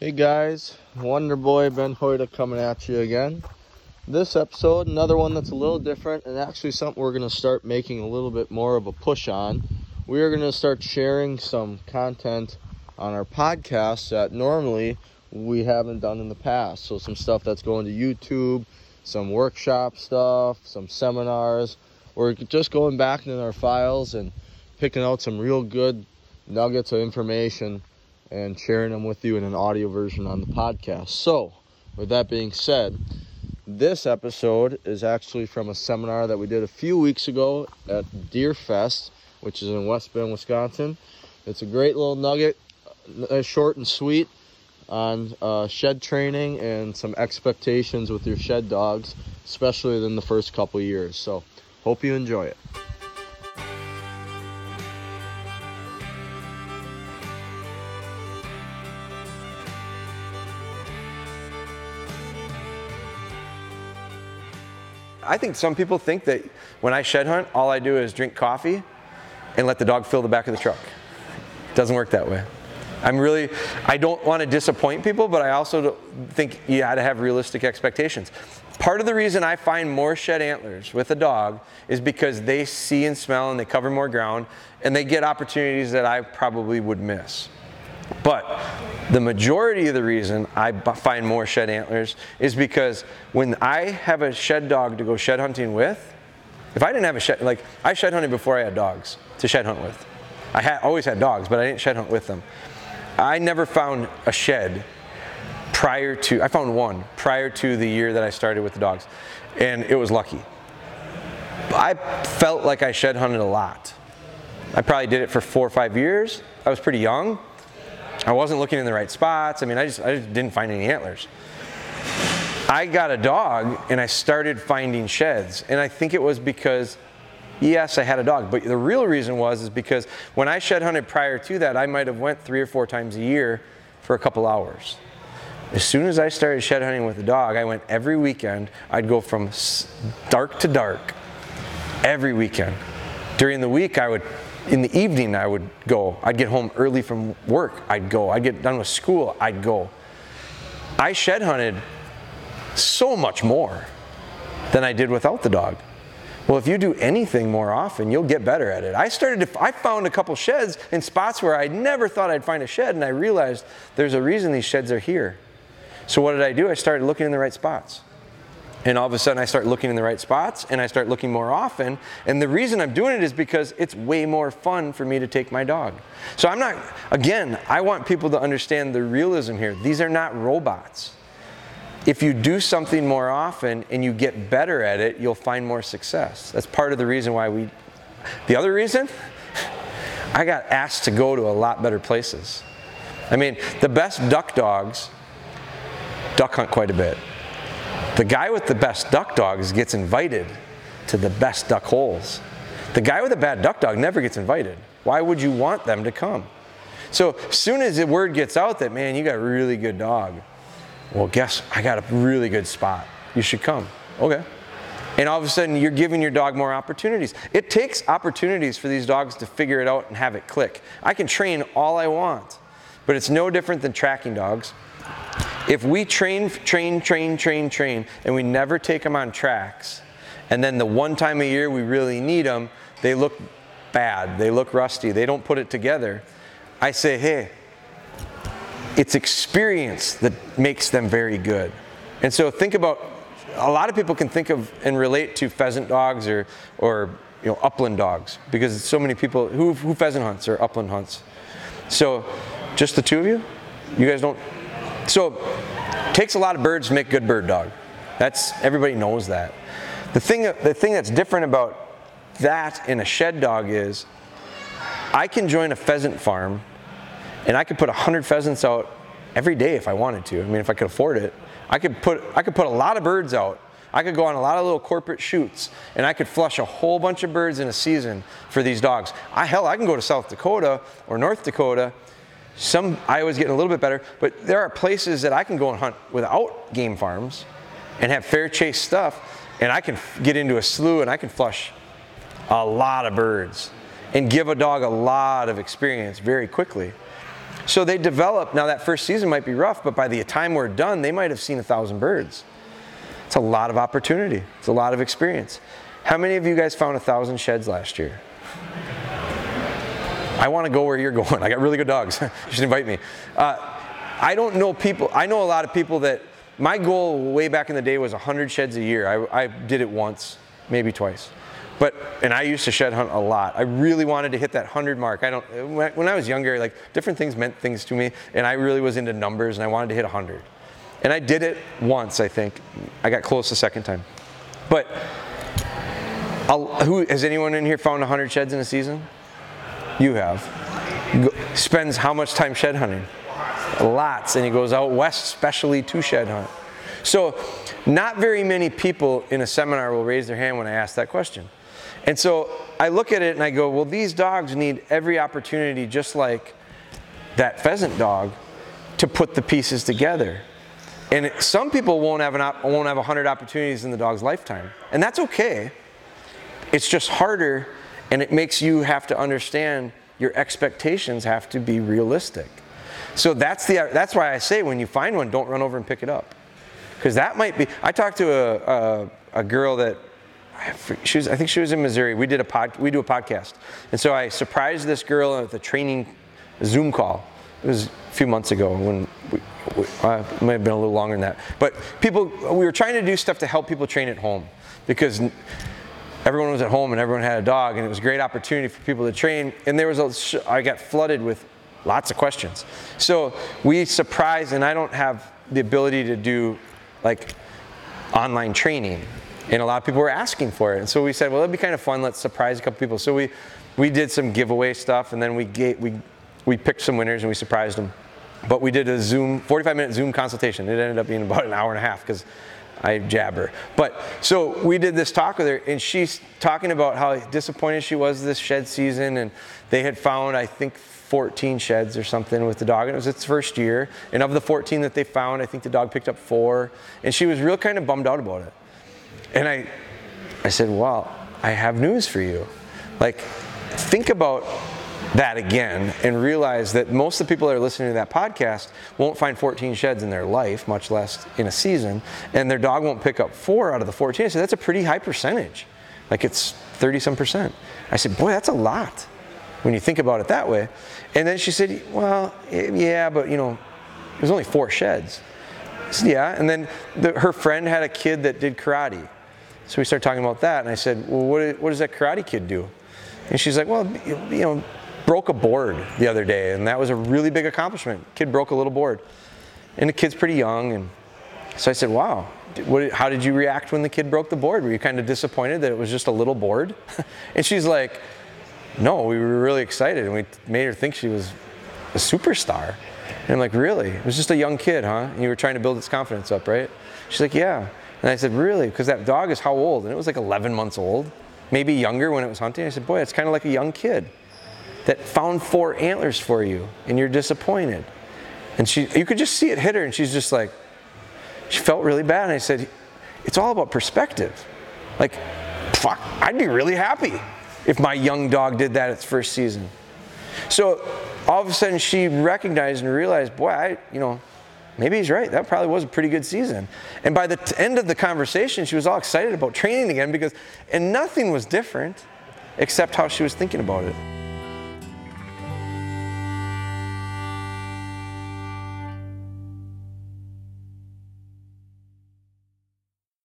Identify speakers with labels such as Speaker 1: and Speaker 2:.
Speaker 1: Hey guys, Wonder Boy Ben Hoyda coming at you again. This episode, another one that's a little different and actually something we're going to start making a little bit more of a push on. We are going to start sharing some content on our podcast that normally we haven't done in the past. So, some stuff that's going to YouTube, some workshop stuff, some seminars. We're just going back in our files and picking out some real good nuggets of information and sharing them with you in an audio version on the podcast. So, with that being said, this episode is actually from a seminar that we did a few weeks ago at Deerfest, which is in West Bend, Wisconsin. It's a great little nugget, uh, short and sweet, on uh, shed training and some expectations with your shed dogs, especially in the first couple years. So, hope you enjoy it.
Speaker 2: I think some people think that when I shed hunt, all I do is drink coffee and let the dog fill the back of the truck. It doesn't work that way. I'm really, I don't want to disappoint people, but I also think you got to have realistic expectations. Part of the reason I find more shed antlers with a dog is because they see and smell and they cover more ground and they get opportunities that I probably would miss. But the majority of the reason I find more shed antlers is because when I have a shed dog to go shed hunting with, if I didn't have a shed, like I shed hunted before I had dogs to shed hunt with. I had, always had dogs, but I didn't shed hunt with them. I never found a shed prior to, I found one prior to the year that I started with the dogs, and it was lucky. I felt like I shed hunted a lot. I probably did it for four or five years. I was pretty young. I wasn't looking in the right spots. I mean, I just, I just didn't find any antlers. I got a dog and I started finding sheds. And I think it was because, yes, I had a dog. But the real reason was is because when I shed hunted prior to that, I might have went three or four times a year for a couple hours. As soon as I started shed hunting with a dog, I went every weekend. I'd go from dark to dark every weekend. During the week, I would in the evening I would go. I'd get home early from work, I'd go. I'd get done with school, I'd go. I shed hunted so much more than I did without the dog. Well, if you do anything more often, you'll get better at it. I started to, I found a couple sheds in spots where I never thought I'd find a shed, and I realized there's a reason these sheds are here. So what did I do? I started looking in the right spots. And all of a sudden, I start looking in the right spots and I start looking more often. And the reason I'm doing it is because it's way more fun for me to take my dog. So I'm not, again, I want people to understand the realism here. These are not robots. If you do something more often and you get better at it, you'll find more success. That's part of the reason why we, the other reason, I got asked to go to a lot better places. I mean, the best duck dogs duck hunt quite a bit. The guy with the best duck dogs gets invited to the best duck holes. The guy with a bad duck dog never gets invited. Why would you want them to come? So as soon as the word gets out that, man, you got a really good dog, well, guess I got a really good spot. You should come. Okay. And all of a sudden, you're giving your dog more opportunities. It takes opportunities for these dogs to figure it out and have it click. I can train all I want, but it's no different than tracking dogs. If we train, train, train, train, train, and we never take them on tracks, and then the one time a year we really need them, they look bad, they look rusty, they don't put it together, I say, hey, it's experience that makes them very good. And so think about a lot of people can think of and relate to pheasant dogs or, or you know, upland dogs because so many people who, who pheasant hunts or upland hunts. So just the two of you? You guys don't so takes a lot of birds to make good bird dog. That's everybody knows that. The thing the thing that's different about that in a shed dog is I can join a pheasant farm and I could put 100 pheasants out every day if I wanted to. I mean if I could afford it. I could put I could put a lot of birds out. I could go on a lot of little corporate shoots and I could flush a whole bunch of birds in a season for these dogs. I hell I can go to South Dakota or North Dakota some Iowa's getting a little bit better, but there are places that I can go and hunt without game farms and have fair chase stuff, and I can get into a slough and I can flush a lot of birds and give a dog a lot of experience very quickly. So they develop, now that first season might be rough, but by the time we're done, they might have seen a thousand birds. It's a lot of opportunity, it's a lot of experience. How many of you guys found a thousand sheds last year? I want to go where you're going. I got really good dogs. you should invite me. Uh, I don't know people, I know a lot of people that my goal way back in the day was 100 sheds a year. I, I did it once, maybe twice. But, and I used to shed hunt a lot. I really wanted to hit that 100 mark. I don't, when I was younger, like different things meant things to me, and I really was into numbers and I wanted to hit 100. And I did it once, I think. I got close the second time. But who, has anyone in here found 100 sheds in a season? You have. Go, spends how much time shed hunting? Lots, and he goes out west, specially to shed hunt. So, not very many people in a seminar will raise their hand when I ask that question. And so I look at it and I go, well, these dogs need every opportunity, just like that pheasant dog, to put the pieces together. And some people won't have, an op, won't have 100 opportunities in the dog's lifetime. And that's okay. It's just harder, and it makes you have to understand your expectations have to be realistic. So that's, the, that's why I say when you find one, don't run over and pick it up. Because that might be, I talked to a, a, a girl that she was, I think she was in Missouri. We did a pod, we do a podcast, and so I surprised this girl with a training Zoom call. It was a few months ago when we, we uh, it might have been a little longer than that. But people, we were trying to do stuff to help people train at home because everyone was at home and everyone had a dog, and it was a great opportunity for people to train. And there was a, I got flooded with lots of questions. So we surprised, and I don't have the ability to do like online training and a lot of people were asking for it. And so we said, well, it'd be kind of fun. Let's surprise a couple people. So we, we did some giveaway stuff, and then we, gave, we, we picked some winners and we surprised them. But we did a Zoom, 45 minute Zoom consultation. It ended up being about an hour and a half because I jabber. But so we did this talk with her, and she's talking about how disappointed she was this shed season, and they had found, I think, 14 sheds or something with the dog, and it was its first year. And of the 14 that they found, I think the dog picked up four, and she was real kind of bummed out about it. And I, I said, well, I have news for you. Like, think about that again and realize that most of the people that are listening to that podcast won't find 14 sheds in their life, much less in a season, and their dog won't pick up four out of the 14. So that's a pretty high percentage. Like it's 30 some percent. I said, boy, that's a lot when you think about it that way. And then she said, well, yeah, but you know, there's only four sheds. I said, yeah. And then the, her friend had a kid that did karate. So we started talking about that, and I said, well, what, what does that karate kid do? And she's like, well, you know, broke a board the other day, and that was a really big accomplishment. Kid broke a little board, and the kid's pretty young, and so I said, wow, what, how did you react when the kid broke the board? Were you kind of disappointed that it was just a little board? and she's like, no, we were really excited, and we made her think she was a superstar. And I'm like, really? It was just a young kid, huh? And you were trying to build its confidence up, right? She's like, yeah. And I said, really? Because that dog is how old? And it was like 11 months old, maybe younger when it was hunting. I said, boy, it's kind of like a young kid that found four antlers for you and you're disappointed. And she, you could just see it hit her and she's just like, she felt really bad. And I said, it's all about perspective. Like, fuck, I'd be really happy if my young dog did that its first season. So all of a sudden she recognized and realized, boy, I, you know, maybe he's right. That probably was a pretty good season. And by the t- end of the conversation, she was all excited about training again because, and nothing was different except how she was thinking about it.